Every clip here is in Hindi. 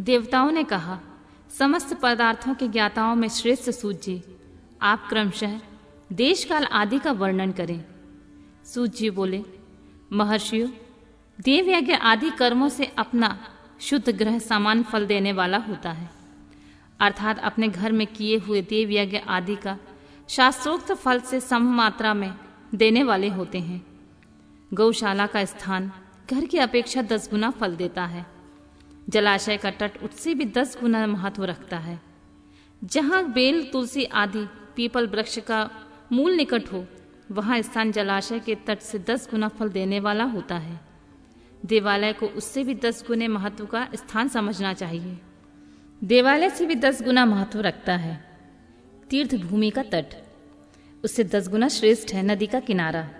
देवताओं ने कहा, समस्त पदार्थों के ज्ञाताओं में श्रेष्ठ सूर्य आप क्रमशः देश काल आदि का वर्णन करें। सूर्य बोले, महर्षियों देव यज्ञ आदि कर्मों से अपना शुद्ध ग्रह समान फल देने वाला होता है। अर्थात अपने घर में किए हुए देव यज्ञ आदि का शास्त्रोक्त फल से सम मात्रा में देने वाले होते हैं। गौशाला का स्थान घर की अपेक्षा दस गुना फल देता है। जलाशय का तट उससे भी दस गुना महत्व रखता है। जहाँ बेल, तुलसी आदि पीपल वृक्ष का मूल निकट हो, वहाँ स्थान जलाशय के तट से दस गुना फल देने वाला होता है। देवालय को उससे भी दस गुने महत्व का स्थान समझना चाहिए। देवालय से भी दस गुना महत्व रखता है। तीर्थ भूमि का तट। उससे दस गुना श्रेष्ठ है नदी का किनारा।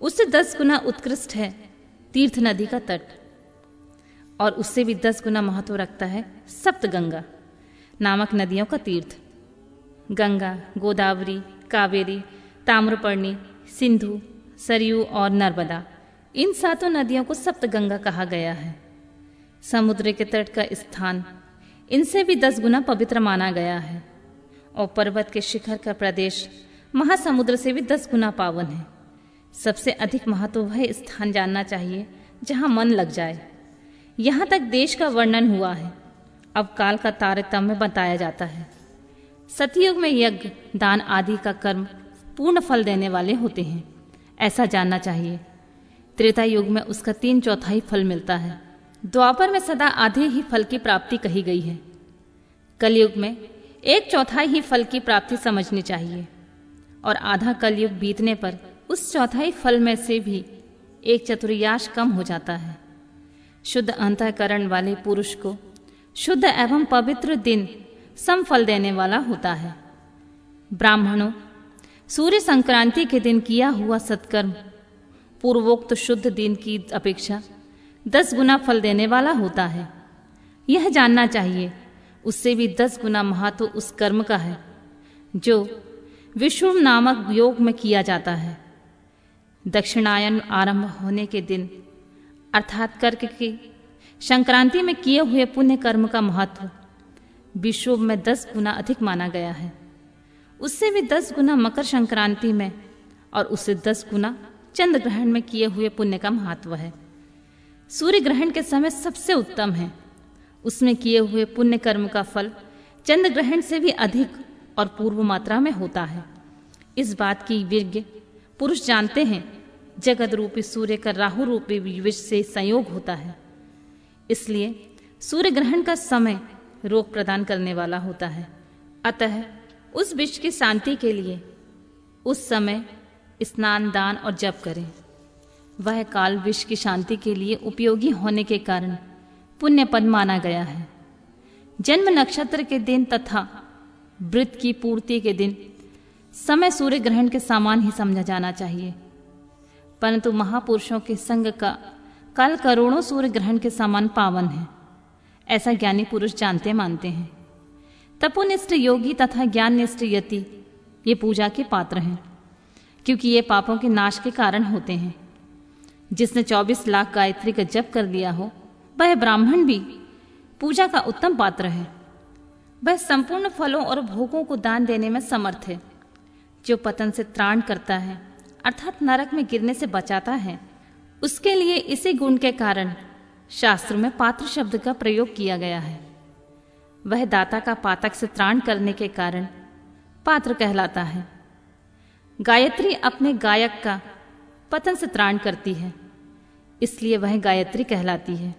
उससे दस गुना उत्कृष्ट है तीर्थ नदी का तट। और उससे भी दस गुना महत्व रखता है सप्त गंगा नामक नदियों का तीर्थ। गंगा, गोदावरी, कावेरी, ताम्रपर्णी, सिंधु, सरयू और नर्मदा, इन सातों नदियों को सप्त गंगा कहा गया है। समुद्र के तट का स्थान इनसे भी दस गुना पवित्र माना गया है। और पर्वत के शिखर का प्रदेश महासमुद्र से भी दस गुना पावन है। सबसे अधिक महत्व वह स्थान जानना चाहिए जहाँ मन लग जाए। यहाँ तक देश का वर्णन हुआ है। अब काल का तारतम्य बताया जाता है। सतयुग में यज्ञ, दान आदि का कर्म पूर्ण फल देने वाले होते हैं। ऐसा जानना चाहिए। त्रेता युग में उसका तीन चौथाई फल मिलता है। द्वापर में सदा आधे ही फल की प्राप्ति कही गई है। कलयुग में एक चौथाई ही फल की प्राप्ति समझनी चाहिए। और आधा कलयुग बीतने पर उस चौथाई फल में से भी एक चतुर्याश कम हो जाता है। शुद्ध अंतकरण वाले पुरुष को शुद्ध एवं पवित्र दिन सम फल देने वाला होता है। ब्राह्मणों, सूर्य संक्रांति के दिन किया हुआ सत्कर्म, पूर्वोक्त शुद्ध दिन की अपेक्षा दस गुना फल देने वाला होता है। यह जानना चाहिए, उससे भी दस गुना महत्व उस कर्म का है, जो विश्व नामक योग में किया जाता है। दक्षिणायन आरंभ होने के दिन अर्थात कर्क की। संक्रांति में किए हुए पुण्य कर्म का महत्व विश्व में दस गुना अधिक माना गया है। उससे भी दस गुना मकर संक्रांति में और उससे दस गुना चंद्र ग्रहण में किए हुए पुण्य का महत्व है। सूर्य ग्रहण के समय सबसे उत्तम है। उसमें किए हुए पुण्य कर्म का फल चंद्र ग्रहण से भी अधिक और पूर्व मात्रा में होता है। इस बात की विज्ञ पुरुष जानते हैं जगत रूपी सूर्य का राहु रूपी विष से संयोग होता है। इसलिए सूर्य ग्रहण का समय रोग प्रदान करने वाला होता है। अतः उस विष की शांति के लिए उस समय स्नान, दान और जप करें। वह काल विष की शांति के लिए उपयोगी होने के कारण पुण्य पद माना गया है। जन्म नक्षत्र के दिन तथा वृत्त की पूर्ति के दिन समय सूर्य ग्रहण के समान ही समझा जाना चाहिए। परंतु महापुरुषों के संग का काल करोड़ों सूर्य ग्रहण के समान पावन है। ऐसा ज्ञानी पुरुष जानते मानते हैं। तपोनिष्ठ योगी तथा ज्ञाननिष्ठ यति ये पूजा के पात्र हैं, क्योंकि ये पापों के नाश के कारण होते हैं। जिसने 24 लाख गायत्री का जप कर लिया हो, वह ब्राह्मण भी पूजा का उत्तम पात्र है। वह संपूर्ण फलों और भोगों को दान देने में समर्थ है, जो पतन से त्राण करता है। अर्थात नरक में गिरने से बचाता है। उसके लिए इसी गुण के कारण शास्त्र में पात्र शब्द का प्रयोग किया गया है। वह दाता का पातक से त्राण करने के कारण पात्र कहलाता है। गायत्री अपने गायक का पतन से त्राण करती है, इसलिए वह गायत्री कहलाती है।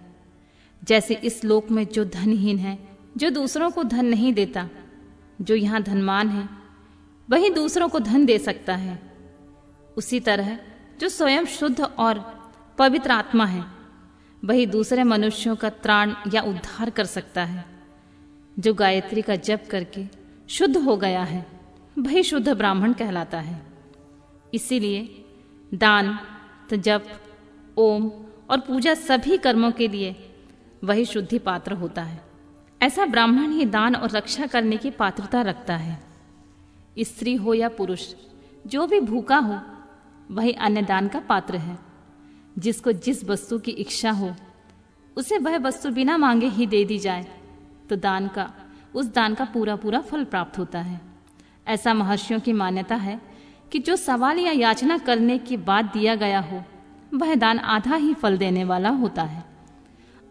जैसे इस लोक में जो धनहीन है, जो दूसरों को धन नहीं देता, जो यहाँ धनमान है, वही दूसरों को धन दे सकता है। उसी तरह, जो स्वयं शुद्ध और पवित्र आत्मा है, वही दूसरे मनुष्यों का त्राण या उद्धार कर सकता है, जो गायत्री का जप करके शुद्ध हो गया है, वही शुद्ध ब्राह्मण कहलाता है। इसीलिए दान, जप, ओम और पूजा सभी कर्मों के लिए वही शुद्धि पात्र होता है। ऐसा ब्राह्मण ही दान और रक्षा करने की पात्रता रखता है। स्त्री हो या पुरुष, जो भी भूखा हो वही अन्य दान का पात्र है। जिसको जिस वस्तु की इच्छा हो, उसे वह वस्तु बिना मांगे ही दे दी जाए तो दान का, उस दान का पूरा पूरा फल प्राप्त होता है। ऐसा महर्षियों की मान्यता है कि जो सवाल या याचना करने के बाद दिया गया हो, वह दान आधा ही फल देने वाला होता है।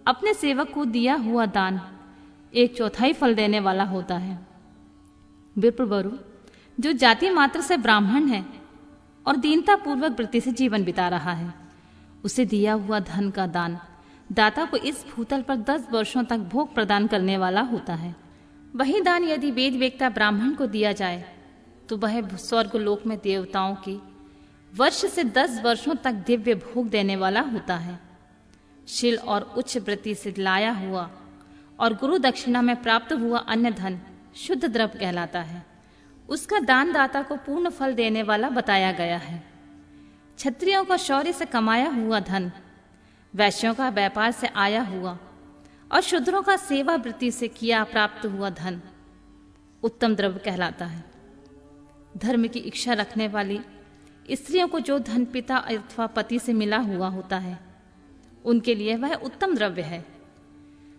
अपने सेवक को दिया हुआ दान एक चौथाई फल देने वाला होता है। विप्रवरु जो जाति मात्र से ब्राह्मण है और दीनता पूर्वक वृत्ति से जीवन बिता रहा है। उसे दिया हुआ धन का दान दाता को इस भूतल पर दस वर्षों तक भोग प्रदान करने वाला होता है। वही दान यदि वेद वेकता ब्राह्मण को दिया जाए तो वह स्वर्ग लोक में देवताओं की वर्ष से दस वर्षों तक दिव्य भोग देने वाला होता है। शिल और उच्च वृत्ति से लाया हुआ और गुरु दक्षिणा में प्राप्त हुआ अन्य धन शुद्ध द्रव कहलाता है। उसका दान दाता को पूर्ण फल देने वाला बताया गया है। क्षत्रियों का शौर्य से कमाया हुआ धन, वैश्यों का व्यापार से आया हुआ और शूद्रों का सेवा वृत्ति से किया प्राप्त हुआ धन, उत्तम द्रव्य कहलाता है। धर्म की इच्छा रखने वाली स्त्रियों को जो धन पिता अथवा पति से मिला हुआ होता है, उनके लिए वह उत्तम द्रव्य है।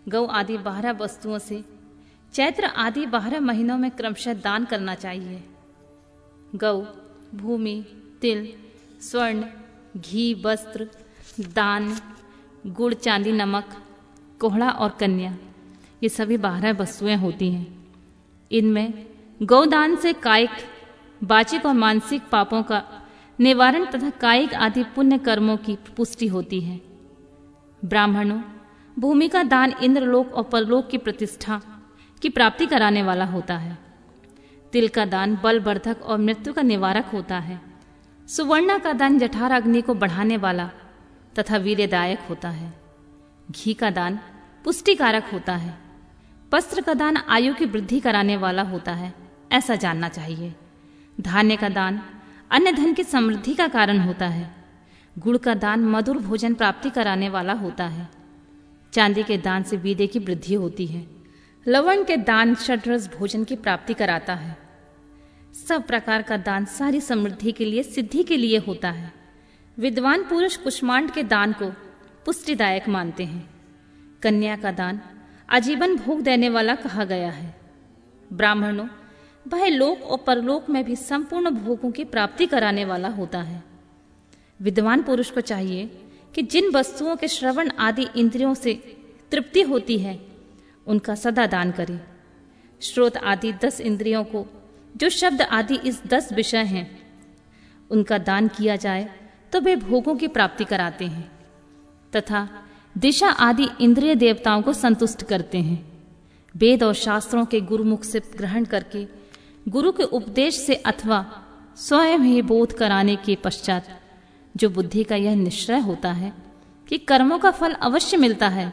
गौ आदि बारह वस्तुओं से चैत्र आदि बारह महीनों में क्रमशः दान करना चाहिए। गौ, भूमि, तिल, स्वर्ण, घी, वस्त्र, दान, गुड़, चांदी, नमक, कोहड़ा और कन्या, ये सभी बारह वस्तुएँ होती हैं। इनमें गौदान से कायिक, वाचिक और मानसिक पापों का निवारण तथा कायिक आदि पुण्य कर्मों की पुष्टि होती है। ब्राह्मणों, भूमि का दान इंद्रलोक और परलोक की प्रतिष्ठा की प्राप्ति कराने वाला होता है। तिल का दान बलवर्धक और मृत्यु का निवारक होता है। सुवर्णा का दान जठार अग्नि को बढ़ाने वाला तथा वीरदायक होता है। घी का दान पुष्टिकारक होता है। वस्त्र का दान आयु की वृद्धि कराने वाला होता है, ऐसा जानना चाहिए। धान्य का दान अन्य धन की समृद्धि का कारण होता है। गुड़ का दान मधुर भोजन प्राप्ति कराने वाला होता है। चांदी के दान से बीदे की वृद्धि होती है। लवण के दान षड्रस भोजन की प्राप्ति कराता है। सब प्रकार का दान सारी समृद्धि के लिए, सिद्धि के लिए होता है। विद्वान पुरुष कुष्मांड के दान को पुष्टिदायक मानते हैं। कन्या का दान आजीवन भोग देने वाला कहा गया है। ब्राह्मणों वह लोक और परलोक में भी संपूर्ण भोगों की प्राप्ति कराने वाला होता है। विद्वान पुरुष को चाहिए कि जिन वस्तुओं के श्रवण आदि इंद्रियों से तृप्ति होती है उनका सदा दान करे। श्रोत आदि दस इंद्रियों को, जो शब्द आदि इस दस विषय हैं, उनका दान किया जाए तो वे भोगों की प्राप्ति कराते हैं, तथा दिशा आदि इंद्रिय देवताओं को संतुष्ट करते हैं। वेद और शास्त्रों के गुरुमुख से ग्रहण करके, गुरु के उपदेश से अथवा स्वयं ही बोध कराने के पश्चात, जो बुद्धि का यह निश्चय होता है कि कर्मों का फल अवश्य मिलता है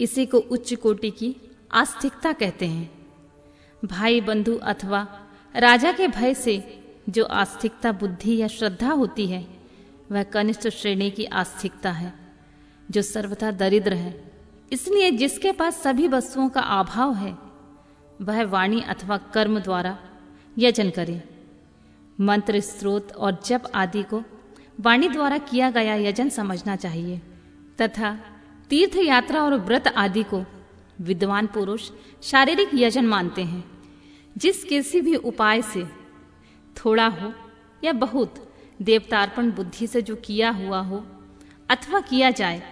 इसी को उच्च कोटि की आस्थिकता कहते हैं। भाई बंधु अथवा राजा के भय से जो आस्थिकता बुद्धि या श्रद्धा होती है, वह कनिष्ठ श्रेणी की आस्थिकता है, जो सर्वथा दरिद्र है। इसलिए जिसके पास सभी वस्तुओं का अभाव है, वह वाणी अथवा कर्म द्वारा यजन करे। मंत्र, स्रोत और जप आदि को वाणी द्वारा किया गया यजन समझना चाहिए, तथा तीर्थ यात्रा और व्रत आदि को विद्वान पुरुष शारीरिक यजन मानते हैं जिस किसी भी उपाय से थोड़ा हो या बहुत देवतार्पण बुद्धि से जो किया हुआ हो अथवा किया जाए,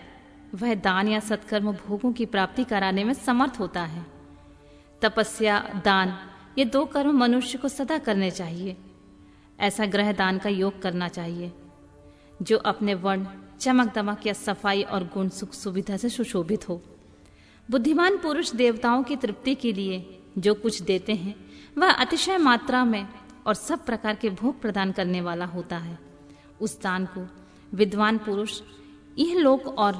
वह दान या सत्कर्म भोगों की प्राप्ति कराने में समर्थ होता है। तपस्या, दान, ये दो कर्म मनुष्य को सदा करने चाहिए। ऐसा ग्रह दान का योग करना चाहिए, जो अपने वर्ण चमक दमक या सफ़ाई और गुण सुख सुविधा से सुशोभित हो। बुद्धिमान पुरुष देवताओं की तृप्ति के लिए जो कुछ देते हैं, वह अतिशय मात्रा में और सब प्रकार के भोग प्रदान करने वाला होता है। उस दान को विद्वान पुरुष, यह लोक और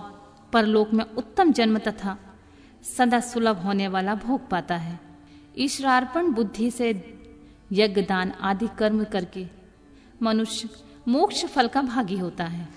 परलोक में उत्तम जन्म तथा सदा सुलभ होने वाला भोग पाता है। ईश्वरार्पण बुद्धि से यज्ञ दान आदि कर्म करके मनुष्य मोक्ष फल का भागी होता है।